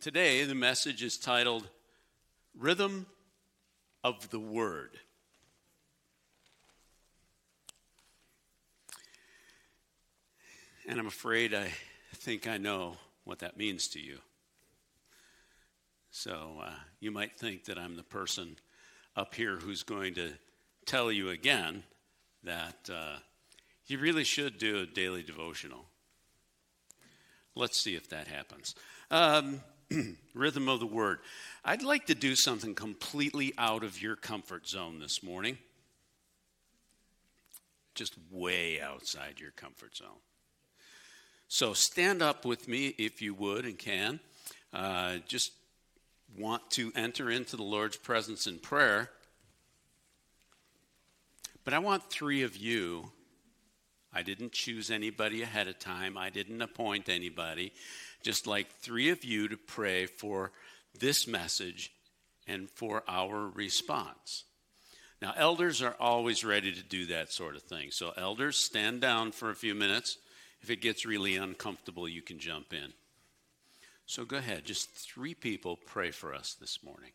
Today, the message is titled Rhythm of the Word. And I'm afraid I think I know what that means to you. So uh, you might think that I'm the person up here who's going to tell you again that uh, you really should do a daily devotional. Let's see if that happens. Um, rhythm of the word. I'd like to do something completely out of your comfort zone this morning. Just way outside your comfort zone. So stand up with me if you would and can. Uh, just want to enter into the Lord's presence in prayer. But I want three of you. I didn't choose anybody ahead of time, I didn't appoint anybody. Just like three of you to pray for this message and for our response. Now, elders are always ready to do that sort of thing. So, elders, stand down for a few minutes. If it gets really uncomfortable, you can jump in. So, go ahead. Just three people pray for us this morning.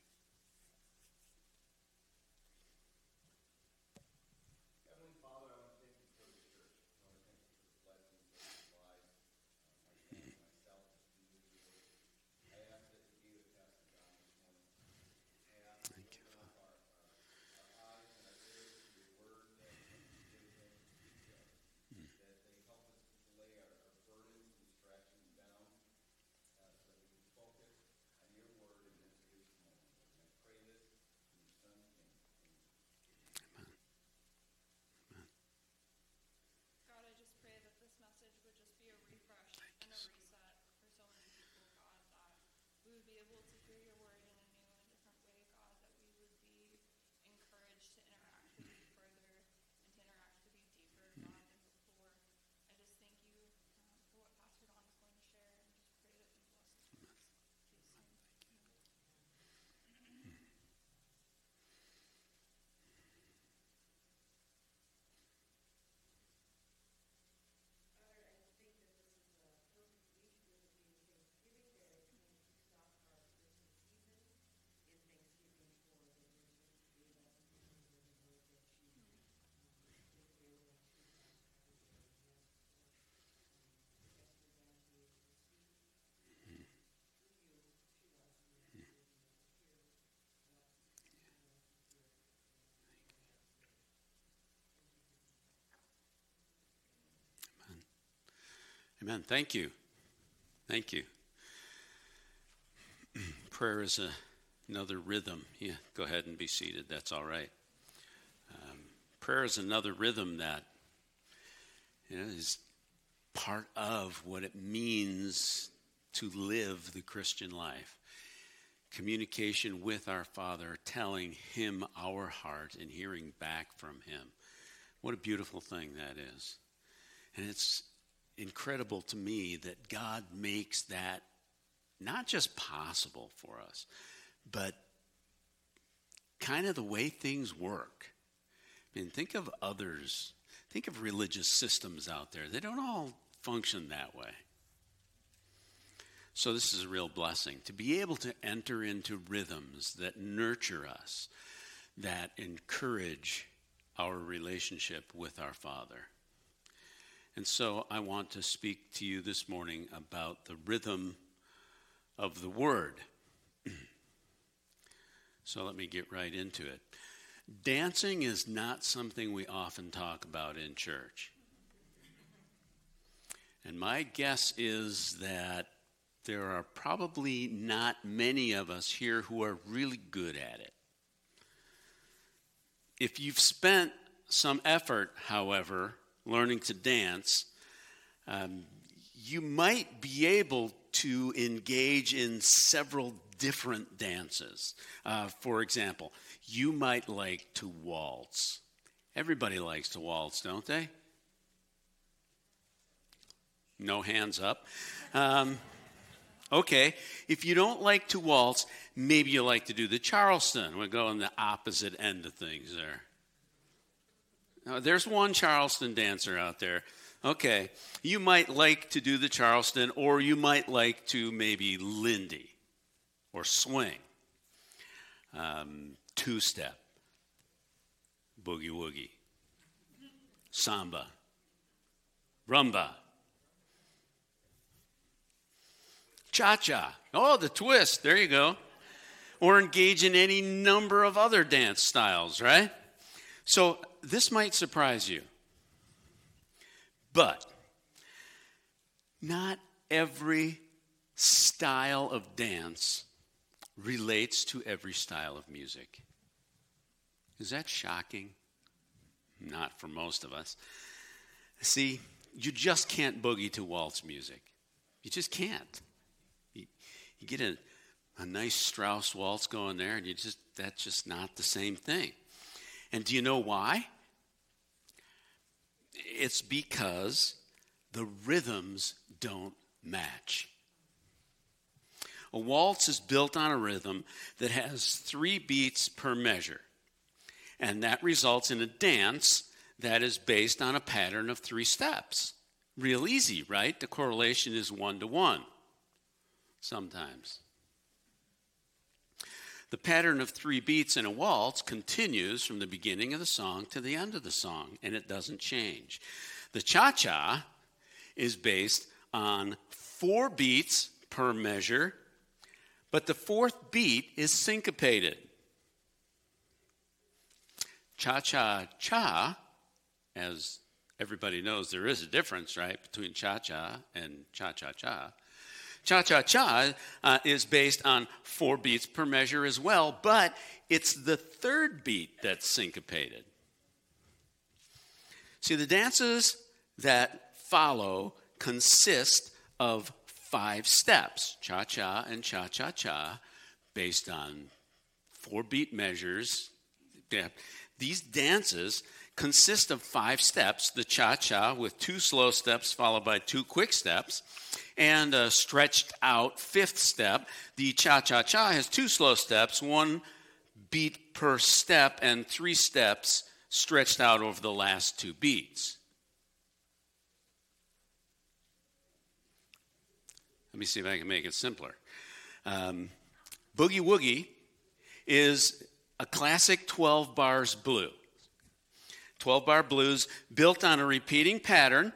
Amen. Thank you. Thank you. Prayer is a, another rhythm. Yeah, go ahead and be seated. That's all right. Um, prayer is another rhythm that you know, is part of what it means to live the Christian life. Communication with our Father, telling Him our heart and hearing back from Him. What a beautiful thing that is. And it's incredible to me that God makes that not just possible for us, but kind of the way things work. I mean, think of others, think of religious systems out there. They don't all function that way. So, this is a real blessing to be able to enter into rhythms that nurture us, that encourage our relationship with our Father. And so I want to speak to you this morning about the rhythm of the Word. so let me get right into it. Dancing is not something we often talk about in church. And my guess is that there are probably not many of us here who are really good at it. If you've spent some effort, however, learning to dance, um, you might be able to engage in several different dances. Uh, for example, you might like to waltz. Everybody likes to waltz, don't they? No hands up. Um, okay, if you don't like to waltz, maybe you like to do the Charleston. We're going the opposite end of things there. Now, there's one Charleston dancer out there. Okay, you might like to do the Charleston, or you might like to maybe Lindy. or swing, um, two step, boogie woogie, samba, rumba, cha cha. Oh, the twist. There you go. Or engage in any number of other dance styles, right? So this might surprise you. But not every style of dance relates to every style of music. Is that shocking? Not for most of us. See, you just can't boogie to waltz music. You just can't. You, you get a, a nice Strauss waltz going there, and you just that's just not the same thing. And do you know why? It's because the rhythms don't match. A waltz is built on a rhythm that has three beats per measure, and that results in a dance that is based on a pattern of three steps. Real easy, right? The correlation is one to one sometimes. The pattern of three beats in a waltz continues from the beginning of the song to the end of the song, and it doesn't change. The cha cha is based on four beats per measure, but the fourth beat is syncopated. Cha cha cha, as everybody knows, there is a difference, right, between cha cha and cha cha cha. Cha Cha Cha uh, is based on four beats per measure as well, but it's the third beat that's syncopated. See, the dances that follow consist of five steps cha cha and cha cha cha, based on four beat measures. These dances consist of five steps the cha cha with two slow steps followed by two quick steps and a stretched out fifth step. The cha cha cha has two slow steps, one beat per step, and three steps stretched out over the last two beats. Let me see if I can make it simpler. Um, Boogie Woogie is a classic 12 bars blue. 12 bar blues built on a repeating pattern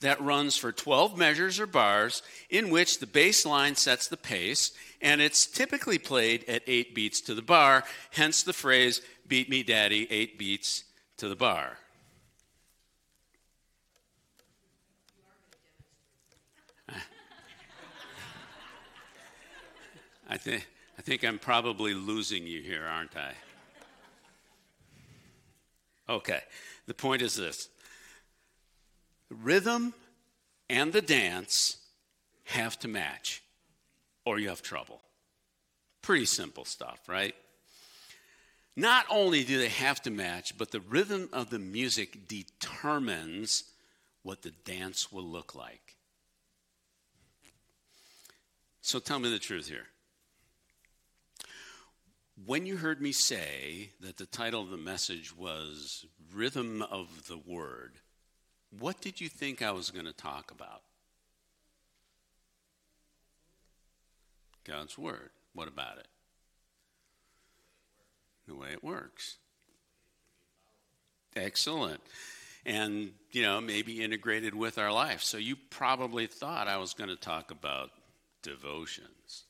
that runs for 12 measures or bars in which the bass line sets the pace, and it's typically played at eight beats to the bar, hence the phrase, beat me daddy, eight beats to the bar. I, think, I think I'm probably losing you here, aren't I? Okay, the point is this rhythm and the dance have to match, or you have trouble. Pretty simple stuff, right? Not only do they have to match, but the rhythm of the music determines what the dance will look like. So tell me the truth here. When you heard me say that the title of the message was Rhythm of the Word, what did you think I was going to talk about? God's Word. What about it? The way it works. Excellent. And, you know, maybe integrated with our life. So you probably thought I was going to talk about devotions.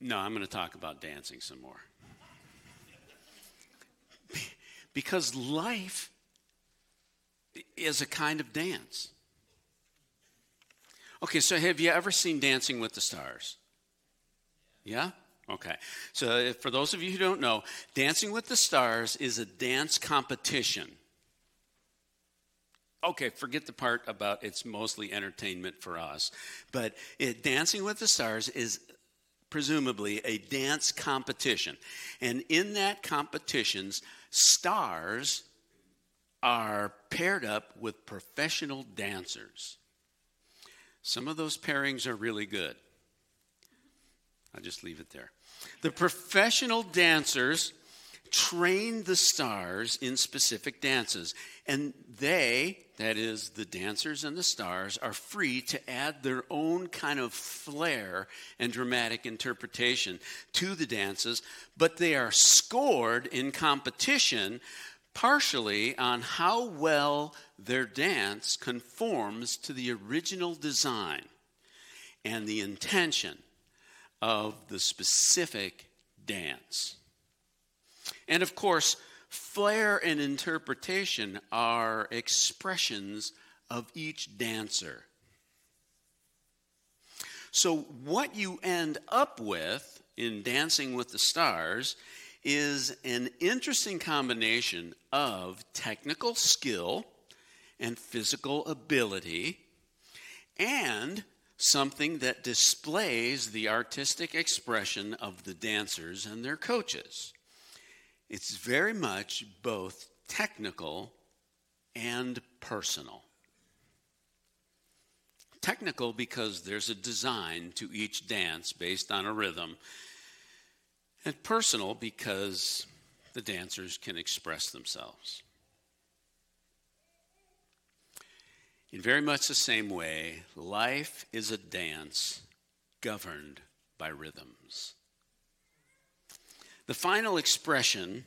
No, I'm going to talk about dancing some more. because life is a kind of dance. Okay, so have you ever seen Dancing with the Stars? Yeah? Okay. So, for those of you who don't know, Dancing with the Stars is a dance competition. Okay, forget the part about it's mostly entertainment for us. But it, Dancing with the Stars is presumably a dance competition. And in that competitions, stars are paired up with professional dancers. Some of those pairings are really good. I'll just leave it there. The professional dancers train the stars in specific dances. And they, that is, the dancers and the stars, are free to add their own kind of flair and dramatic interpretation to the dances, but they are scored in competition partially on how well their dance conforms to the original design and the intention of the specific dance. And of course, flair and interpretation are expressions of each dancer. So, what you end up with in Dancing with the Stars is an interesting combination of technical skill and physical ability and something that displays the artistic expression of the dancers and their coaches. It's very much both technical and personal. Technical because there's a design to each dance based on a rhythm, and personal because the dancers can express themselves. In very much the same way, life is a dance governed by rhythms. The final expression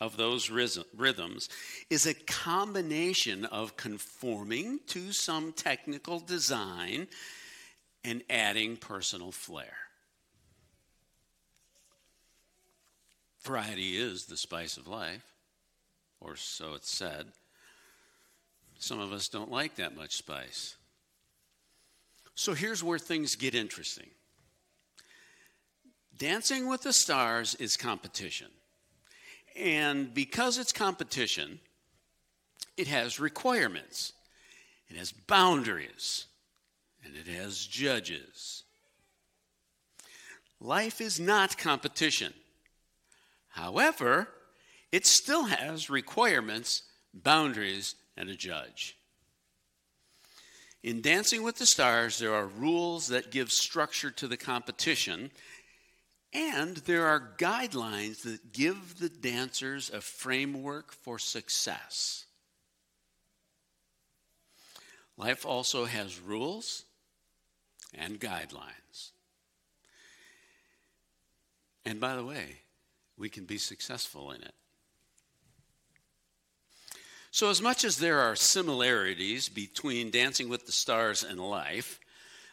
of those rhythms is a combination of conforming to some technical design and adding personal flair. Variety is the spice of life, or so it's said. Some of us don't like that much spice. So here's where things get interesting Dancing with the Stars is competition. And because it's competition, it has requirements, it has boundaries, and it has judges. Life is not competition. However, it still has requirements, boundaries, and a judge. In Dancing with the Stars, there are rules that give structure to the competition, and there are guidelines that give the dancers a framework for success. Life also has rules and guidelines. And by the way, we can be successful in it. So, as much as there are similarities between Dancing with the Stars and life,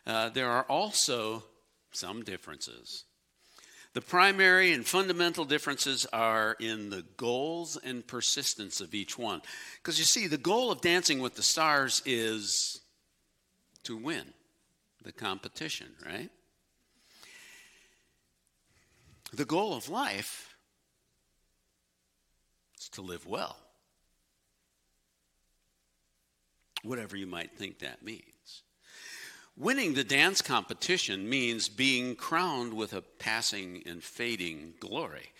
uh, there are also some differences. The primary and fundamental differences are in the goals and persistence of each one. Because you see, the goal of Dancing with the Stars is to win the competition, right? The goal of life is to live well. Whatever you might think that means. Winning the dance competition means being crowned with a passing and fading glory.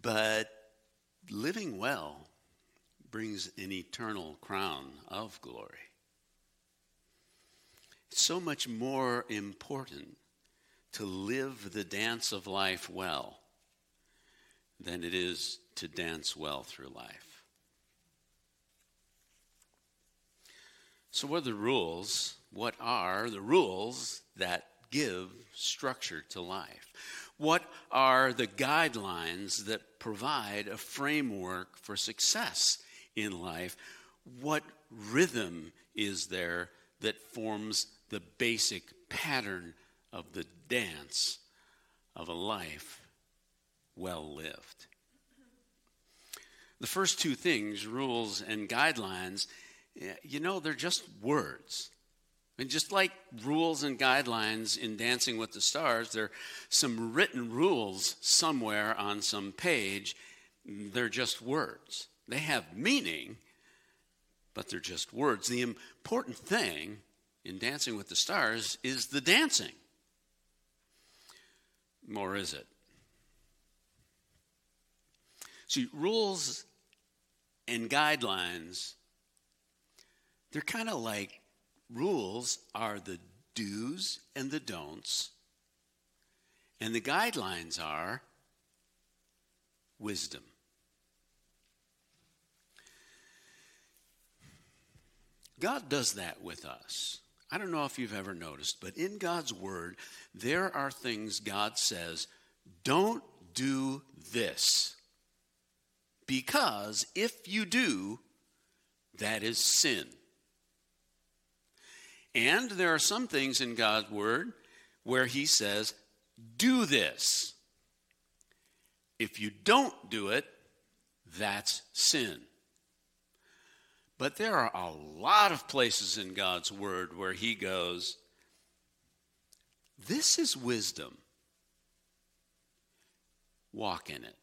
But living well brings an eternal crown of glory. It's so much more important to live the dance of life well than it is to dance well through life. So, what are the rules? What are the rules that give structure to life? What are the guidelines that provide a framework for success in life? What rhythm is there that forms the basic pattern of the dance of a life well lived? The first two things, rules and guidelines, eh, you know, they're just words. Mean, just like rules and guidelines in Dancing with the Stars, there are some written rules somewhere on some page. They're just words. They have meaning, but they're just words. The important thing in Dancing with the Stars is the dancing. More is it? See, rules and guidelines, they're kind of like rules are the do's and the don'ts, and the guidelines are wisdom. God does that with us. I don't know if you've ever noticed, but in God's Word, there are things God says, don't do this. Because if you do, that is sin. And there are some things in God's Word where He says, do this. If you don't do it, that's sin. But there are a lot of places in God's Word where He goes, This is wisdom. Walk in it.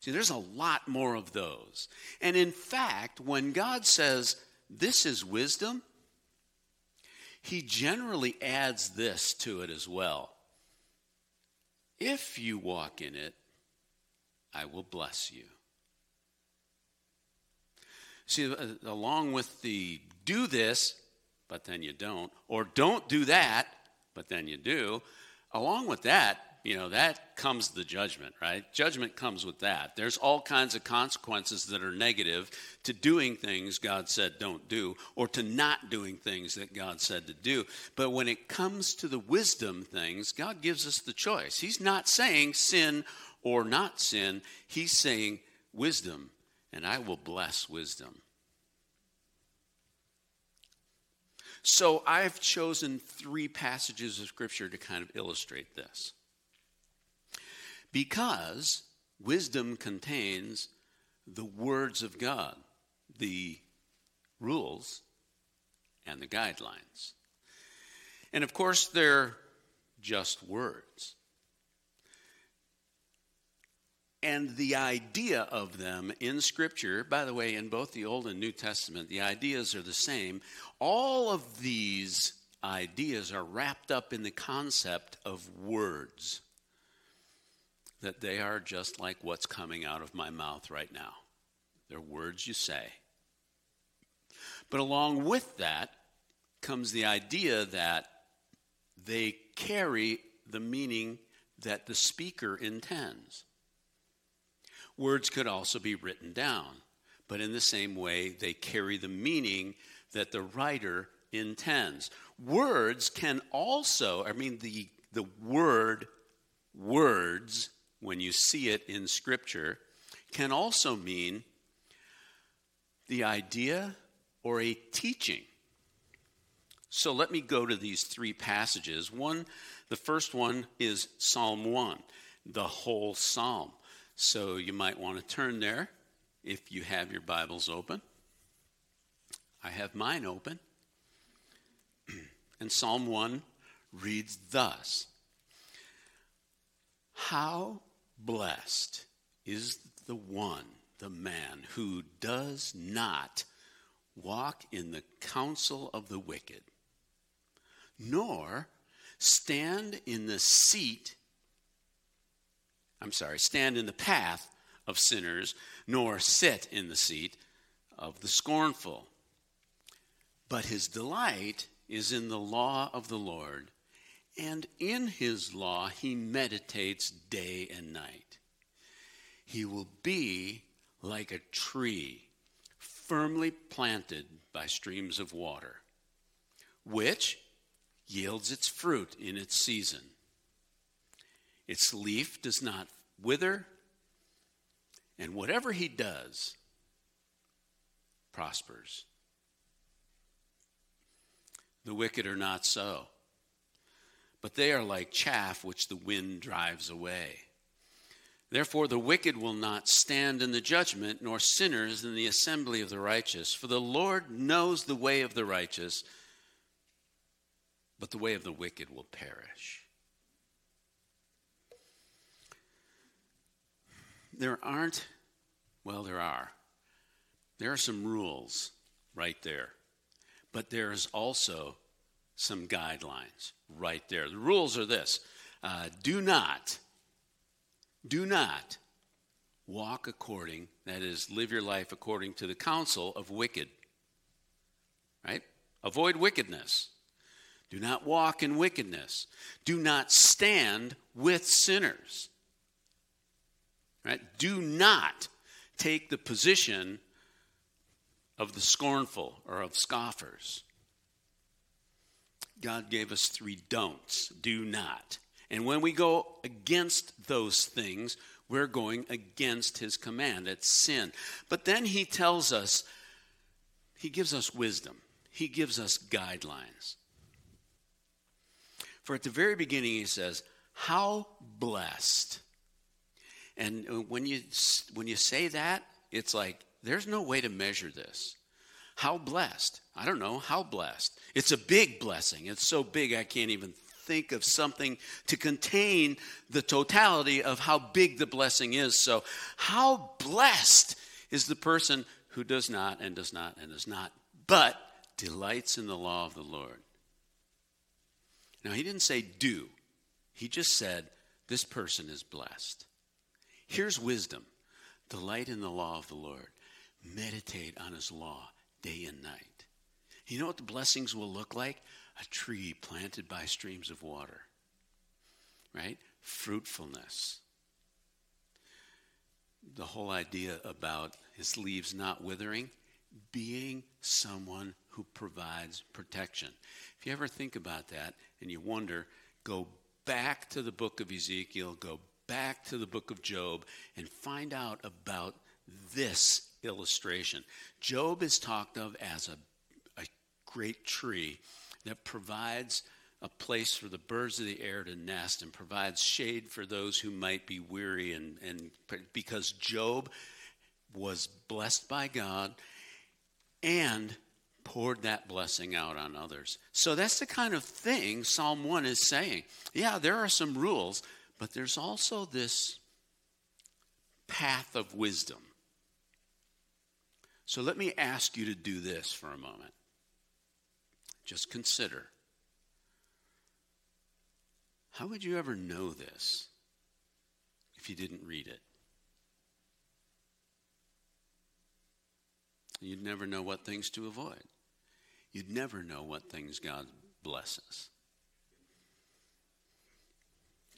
See, there's a lot more of those. And in fact, when God says, This is wisdom, He generally adds this to it as well. If you walk in it, I will bless you. See, uh, along with the do this, but then you don't, or don't do that, but then you do, along with that, you know, that comes the judgment, right? Judgment comes with that. There's all kinds of consequences that are negative to doing things God said don't do, or to not doing things that God said to do. But when it comes to the wisdom things, God gives us the choice. He's not saying sin or not sin, He's saying wisdom and I will bless wisdom. So I've chosen three passages of Scripture to kind of illustrate this. Because wisdom contains the words of God, the rules, and the guidelines. And of course, they're just words. And the idea of them in Scripture, by the way, in both the Old and New Testament, the ideas are the same. All of these ideas are wrapped up in the concept of words, that they are just like what's coming out of my mouth right now. They're words you say. But along with that comes the idea that they carry the meaning that the speaker intends. Words could also be written down, but in the same way, they carry the meaning that the writer intends. Words can also, I mean, the, the word words, when you see it in Scripture, can also mean the idea or a teaching. So let me go to these three passages. One, the first one is Psalm 1, the whole psalm. So you might want to turn there if you have your Bibles open. I have mine open. and Psalm 1 reads thus How blessed is the one, the man, who does not walk in the counsel of the wicked, nor stand in the seat I'm sorry, stand in the path of sinners, nor sit in the seat of the scornful. But his delight is in the law of the Lord, and in his law he meditates day and night. He will be like a tree firmly planted by streams of water, which yields its fruit in its season its leaf does not wither, and whatever he does prospers. The wicked are not so, but they are like chaff which the wind drives away. Therefore, the wicked will not stand in the judgment, nor sinners in the assembly of the righteous. For the Lord knows the way of the righteous, but the way of the wicked will perish. there aren't, well, there are. There are some rules right there. But there's also some guidelines right there. The rules are this uh, do not, do not walk according, that is, live your life according to the counsel of wicked. Right? Avoid wickedness. Do not walk in wickedness. Do not stand with sinners. Right? Do not take the position of the scornful or of scoffers. God gave us three don'ts do not. And when we go against those things, we're going against his command. It's sin. But then he tells us, he gives us wisdom, he gives us guidelines. For at the very beginning, he says, How blessed. And when you, when you say that, it's like, there's no way to measure this. How blessed? I don't know. How blessed? It's a big blessing. It's so big I can't even think of something to contain the totality of how big the blessing is. So, how blessed is the person who does not and does not and does not, but delights in the law of the Lord? Now, he didn't say do, he just said this person is blessed. Here's wisdom delight in the law of the Lord, meditate on his law day and night. You know what the blessings will look like? A tree planted by streams of water, right? Fruitfulness. The whole idea about his leaves not withering, being someone who provides protection. If you ever think about that and you wonder, go back to the book of Ezekiel, go back to the book of Job, and find out about this illustration. Job is talked of as a, great tree that provides a place for the birds of the air to nest and provides shade for those who might be weary and, and because Job was blessed by God and poured that blessing out on others. So that's the kind of thing Psalm 1 is saying. Yeah, there are some rules, but there's also this path of wisdom. So let me ask you to do this for a moment. Just consider how would you ever know this if you didn't read it? You'd never know what things to avoid. You'd never know what things God blesses.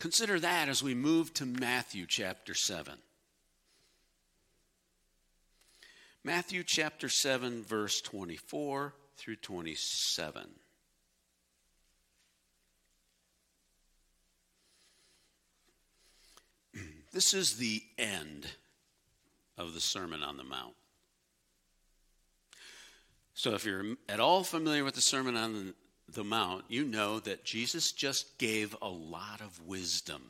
Consider that as we move to Matthew chapter 7. Matthew chapter 7, verse 24 through 27. This is the end of the Sermon on the Mount. So, if you're at all familiar with the Sermon on the, the Mount, you know that Jesus just gave a lot of wisdom.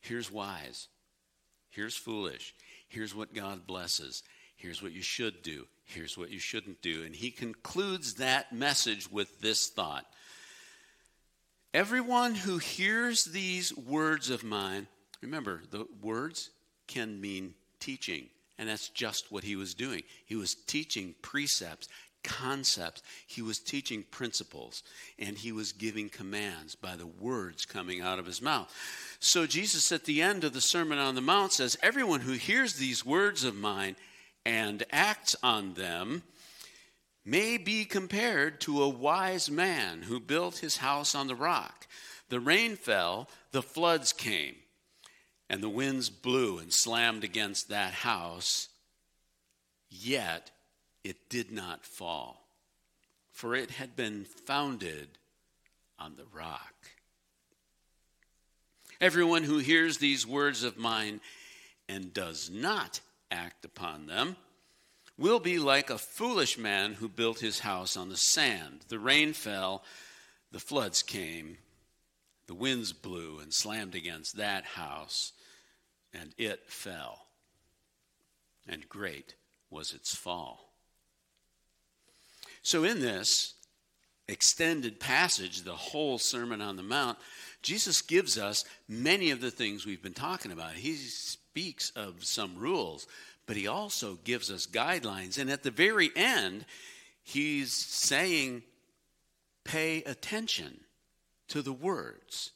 Here's wise, here's foolish, here's what God blesses, Here's what you should do. Here's what you shouldn't do. And he concludes that message with this thought Everyone who hears these words of mine, remember, the words can mean teaching. And that's just what he was doing. He was teaching precepts, concepts. He was teaching principles. And he was giving commands by the words coming out of his mouth. So Jesus, at the end of the Sermon on the Mount, says, Everyone who hears these words of mine and acts on them may be compared to a wise man who built his house on the rock. The rain fell, the floods came, and the winds blew and slammed against that house, yet it did not fall, for it had been founded on the rock. Everyone who hears these words of mine and does not act upon them, will be like a foolish man who built his house on the sand. The rain fell, the floods came, the winds blew and slammed against that house, and it fell. And great was its fall. So, in this extended passage, the whole Sermon on the Mount, Jesus gives us many of the things we've been talking about. He's speaks of some rules, but he also gives us guidelines. And at the very end, he's saying, pay attention to the words.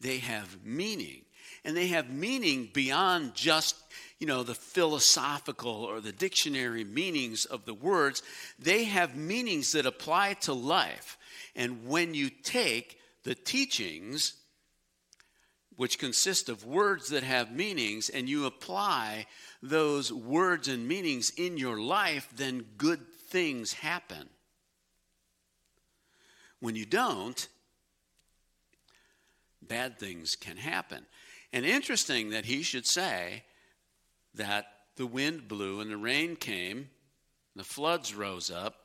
They have meaning. And they have meaning beyond just, you know, the philosophical or the dictionary meanings of the words. They have meanings that apply to life. And when you take the teachings which consist of words that have meanings, and you apply those words and meanings in your life, then good things happen. When you don't, bad things can happen. And interesting that he should say that the wind blew and the rain came, the floods rose up.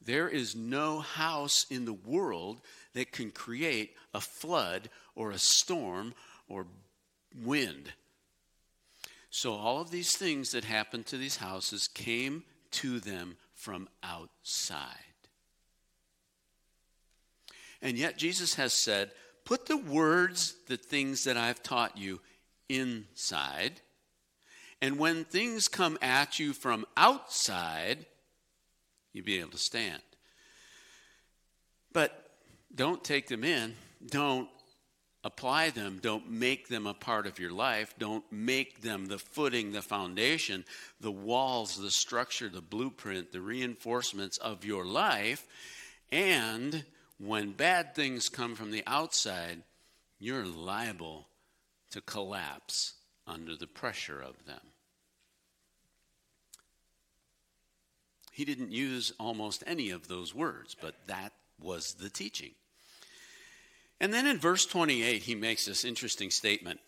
There is no house in the world that can create a flood or a storm or wind. So, all of these things that happened to these houses came to them from outside. And yet, Jesus has said, Put the words, the things that I've taught you, inside. And when things come at you from outside, you'll be able to stand. But don't take them in. Don't apply them. Don't make them a part of your life. Don't make them the footing, the foundation, the walls, the structure, the blueprint, the reinforcements of your life. And when bad things come from the outside, you're liable to collapse under the pressure of them. He didn't use almost any of those words, but that was the teaching. And then in verse 28, he makes this interesting statement.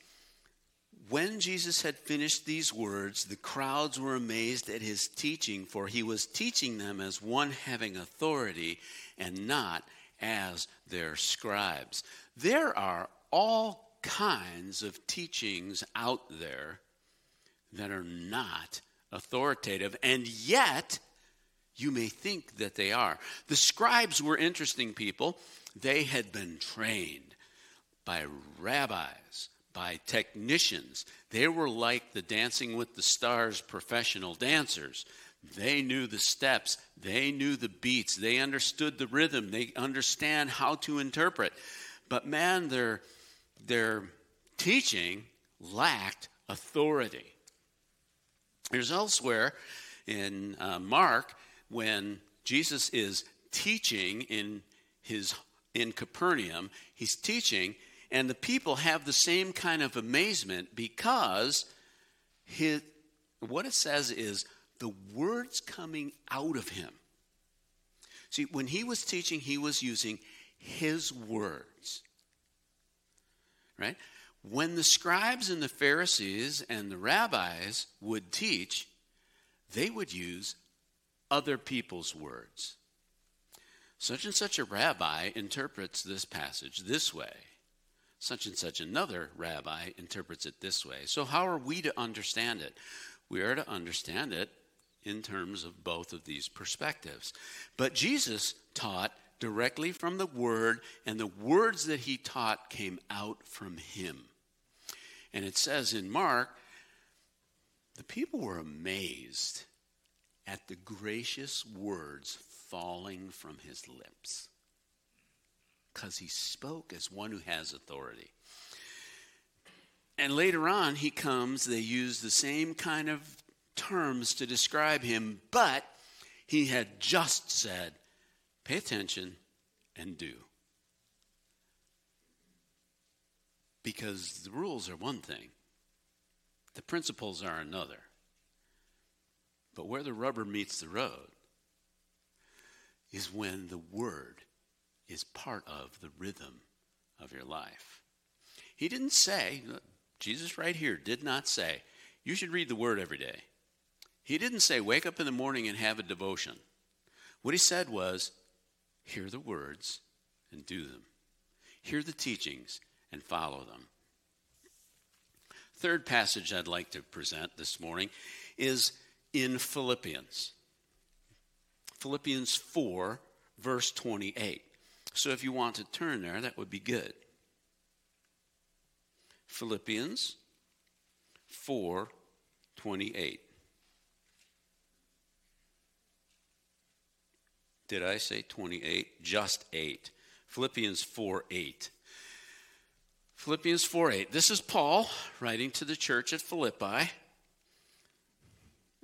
When Jesus had finished these words, the crowds were amazed at his teaching, for he was teaching them as one having authority and not as their scribes. There are all kinds of teachings out there that are not authoritative, and yet you may think that they are. The scribes were interesting people. They had been trained by rabbis, by technicians. They were like the Dancing with the Stars professional dancers. They knew the steps, they knew the beats, they understood the rhythm, they understand how to interpret. But man, their, their teaching lacked authority. There's elsewhere in uh, Mark when Jesus is teaching in his in Capernaum, he's teaching, and the people have the same kind of amazement because his, what it says is the words coming out of him. See, when he was teaching, he was using his words. Right? When the scribes and the Pharisees and the rabbis would teach, they would use other people's words. Such and such a rabbi interprets this passage this way. Such and such another rabbi interprets it this way. So, how are we to understand it? We are to understand it in terms of both of these perspectives. But Jesus taught directly from the Word, and the words that he taught came out from him. And it says in Mark, the people were amazed at the gracious words falling from his lips because he spoke as one who has authority. And later on, he comes, they use the same kind of terms to describe him, but he had just said, pay attention and do. Because the rules are one thing, the principles are another. But where the rubber meets the road is when the word is part of the rhythm of your life. He didn't say, Jesus right here did not say, you should read the word every day. He didn't say, wake up in the morning and have a devotion. What he said was, hear the words and do them. Hear the teachings and follow them. Third passage I'd like to present this morning is in Philippians. Philippians 4, verse 28. So if you want to turn there, that would be good. Philippians 4, 28. Did I say 28? Just 8. Philippians 4 8. Philippians 4 8. This is Paul writing to the church at Philippi.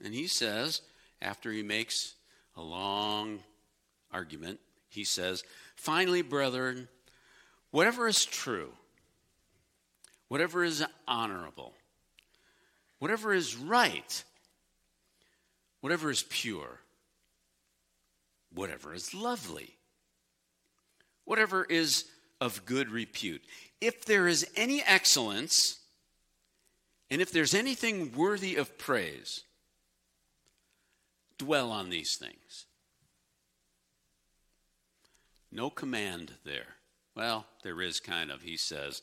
And he says, after he makes a long argument, he says, Finally, brethren, whatever is true, whatever is honorable, whatever is right, whatever is pure, whatever is lovely, whatever is of good repute. If there is any excellence, and if there's anything worthy of praise, dwell on these things. No command there. Well, there is kind of, he says,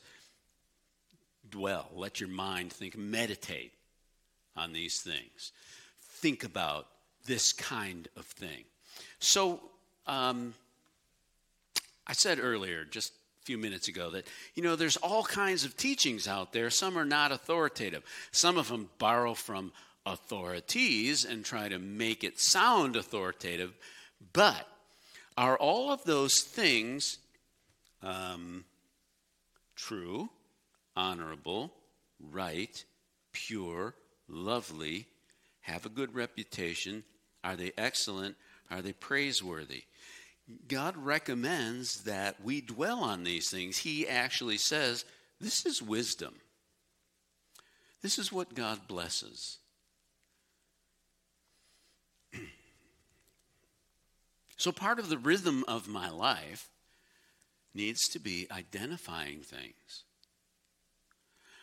dwell, let your mind think, meditate on these things. Think about this kind of thing. So, um, I said earlier, just a few minutes ago, that, you know, there's all kinds of teachings out there. Some are not authoritative, some of them borrow from authorities and try to make it sound authoritative. But are all of those things um, true, honorable, right, pure, lovely, have a good reputation? Are they excellent? Are they praiseworthy? God recommends that we dwell on these things. He actually says, This is wisdom. This is what God blesses. So, part of the rhythm of my life needs to be identifying things.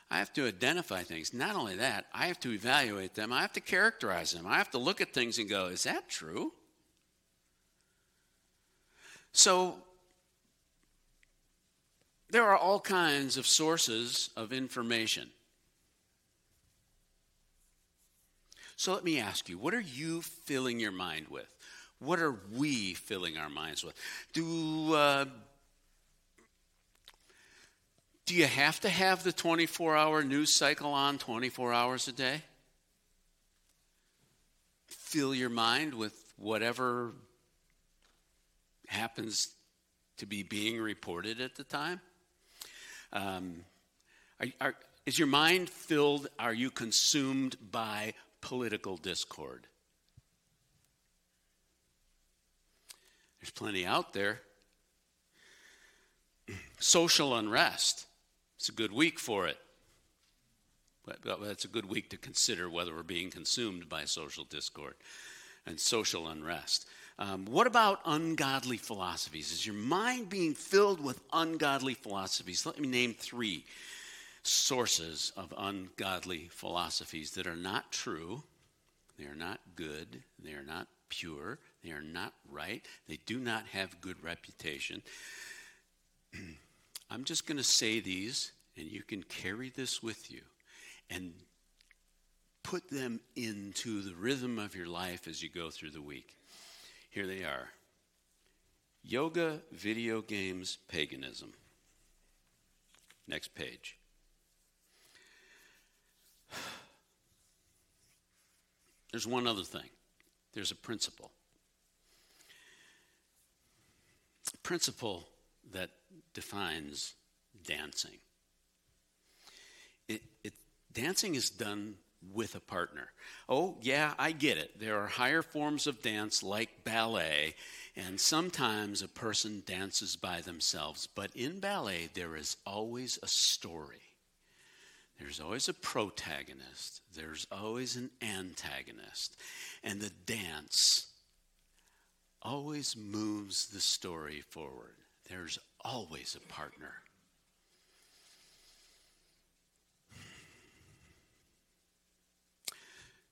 I have to identify things. Not only that, I have to evaluate them, I have to characterize them. I have to look at things and go, Is that true? So, there are all kinds of sources of information. So let me ask you, what are you filling your mind with? What are we filling our minds with? Do, uh, do you have to have the 24 hour news cycle on 24 hours a day? Fill your mind with whatever happens to be being reported at the time? Um, are, are, is your mind filled? Are you consumed by political discord? There's plenty out there. Social unrest. It's a good week for it. But, but it's a good week to consider whether we're being consumed by social discord and social unrest. Um, what about ungodly philosophies? Is your mind being filled with ungodly philosophies? Let me name three sources of ungodly philosophies that are not true, they are not good, they are not pure, they are not right, they do not have good reputation. I'm just going to say these, and you can carry this with you and put them into the rhythm of your life as you go through the week. Here they are Yoga, video games, paganism. Next page. There's one other thing there's a principle. A principle that defines dancing. It, it, dancing is done with a partner. Oh, yeah, I get it. There are higher forms of dance like ballet, and sometimes a person dances by themselves. But in ballet, there is always a story. There's always a protagonist, there's always an antagonist. And the dance always moves the story forward. There's always a partner.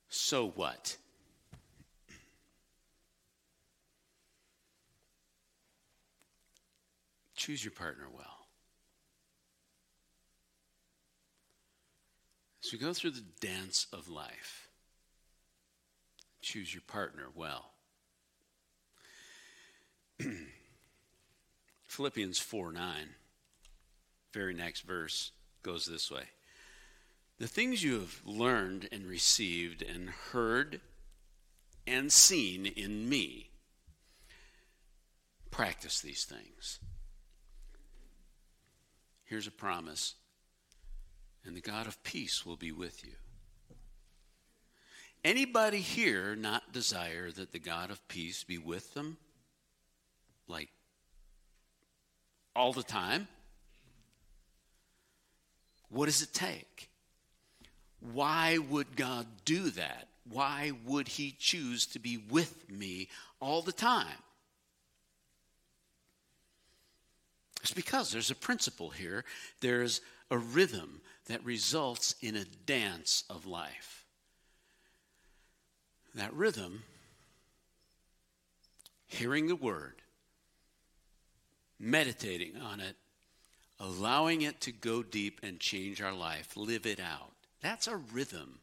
So what? Choose your partner well. As we go through the dance of life, choose your partner well. Philippians 4 9, very next verse, goes this way. The things you have learned and received and heard and seen in me, practice these things. Here's a promise, and the God of peace will be with you. Anybody here not desire that the God of peace be with them? Like all the time? What does it take? Why would God do that? Why would He choose to be with me all the time? It's because there's a principle here. There's a rhythm that results in a dance of life. That rhythm, hearing the word, meditating on it, allowing it to go deep and change our life, live it out. That's a rhythm.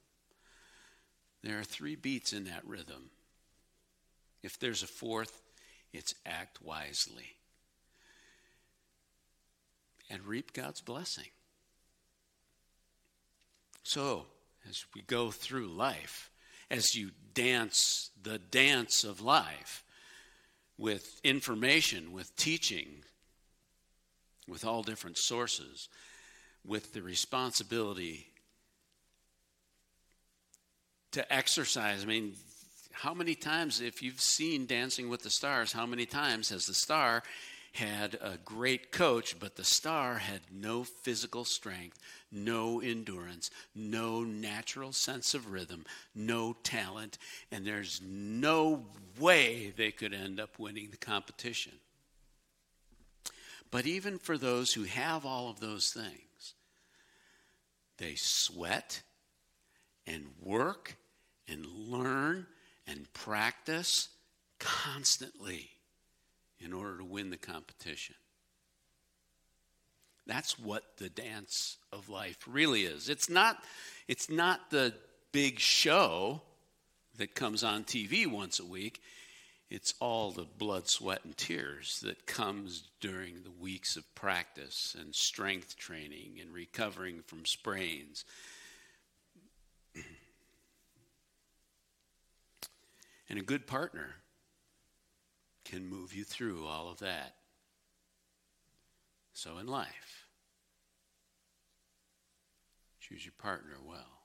There are three beats in that rhythm. If there's a fourth, it's act wisely and reap God's blessing. So, as we go through life, as you dance the dance of life with information, with teaching, with all different sources, with the responsibility to exercise. I mean, how many times, if you've seen Dancing with the Stars, how many times has the star had a great coach, but the star had no physical strength, no endurance, no natural sense of rhythm, no talent, and there's no way they could end up winning the competition. But even for those who have all of those things, they sweat and work and learn and practice constantly in order to win the competition. That's what the dance of life really is. It's not, it's not the big show that comes on TV once a week. It's all the blood, sweat, and tears that comes during the weeks of practice and strength training and recovering from sprains. And a good partner can move you through all of that. So in life, choose your partner well.